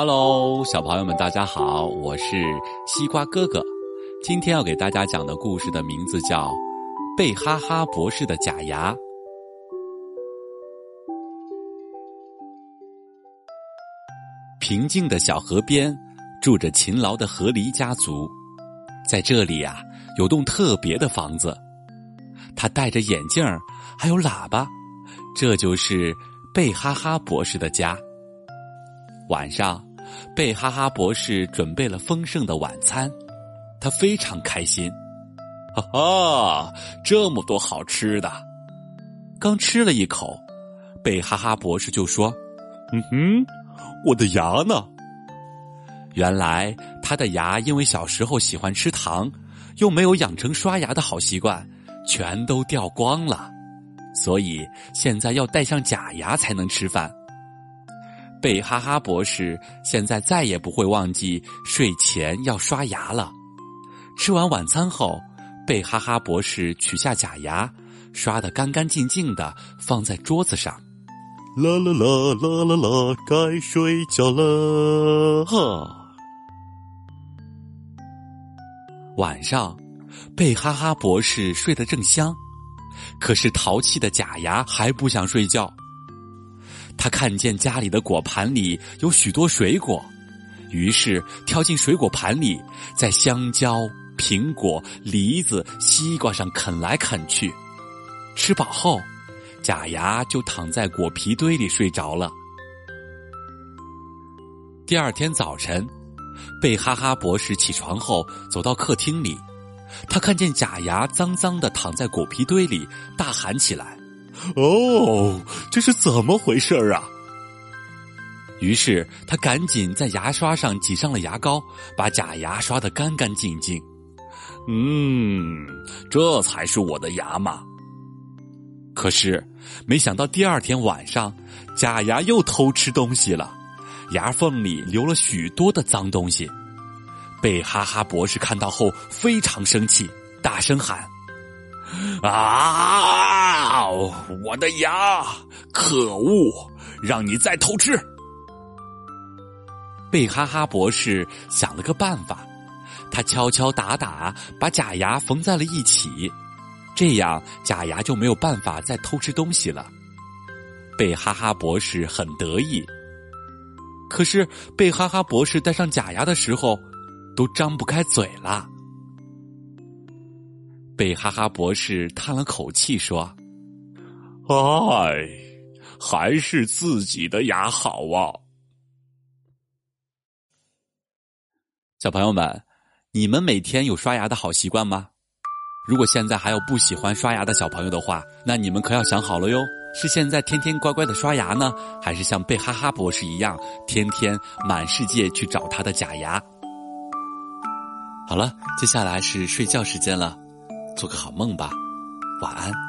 Hello，小朋友们，大家好，我是西瓜哥哥。今天要给大家讲的故事的名字叫《贝哈哈博士的假牙》。平静的小河边，住着勤劳的河狸家族。在这里呀，有栋特别的房子。他戴着眼镜，还有喇叭，这就是贝哈哈博士的家。晚上。贝哈哈博士准备了丰盛的晚餐，他非常开心。哈哈，这么多好吃的！刚吃了一口，贝哈哈博士就说：“嗯哼，我的牙呢？”原来他的牙因为小时候喜欢吃糖，又没有养成刷牙的好习惯，全都掉光了，所以现在要戴上假牙才能吃饭。贝哈哈博士现在再也不会忘记睡前要刷牙了。吃完晚餐后，贝哈哈博士取下假牙，刷得干干净净的，放在桌子上。啦啦啦啦啦啦，该睡觉了。哈。晚上，贝哈哈博士睡得正香，可是淘气的假牙还不想睡觉。他看见家里的果盘里有许多水果，于是跳进水果盘里，在香蕉、苹果、梨子、西瓜上啃来啃去。吃饱后，假牙就躺在果皮堆里睡着了。第二天早晨，贝哈哈博士起床后走到客厅里，他看见假牙脏脏的躺在果皮堆里，大喊起来。哦，这是怎么回事啊？于是他赶紧在牙刷上挤上了牙膏，把假牙刷得干干净净。嗯，这才是我的牙嘛。可是没想到第二天晚上，假牙又偷吃东西了，牙缝里留了许多的脏东西。被哈哈博士看到后非常生气，大声喊。啊！我的牙，可恶！让你再偷吃。贝哈哈博士想了个办法，他敲敲打打把假牙缝在了一起，这样假牙就没有办法再偷吃东西了。贝哈哈博士很得意。可是贝哈哈博士戴上假牙的时候，都张不开嘴了。贝哈哈博士叹了口气说：“唉，还是自己的牙好啊。”小朋友们，你们每天有刷牙的好习惯吗？如果现在还有不喜欢刷牙的小朋友的话，那你们可要想好了哟：是现在天天乖乖的刷牙呢，还是像贝哈哈博士一样，天天满世界去找他的假牙？好了，接下来是睡觉时间了。做个好梦吧，晚安。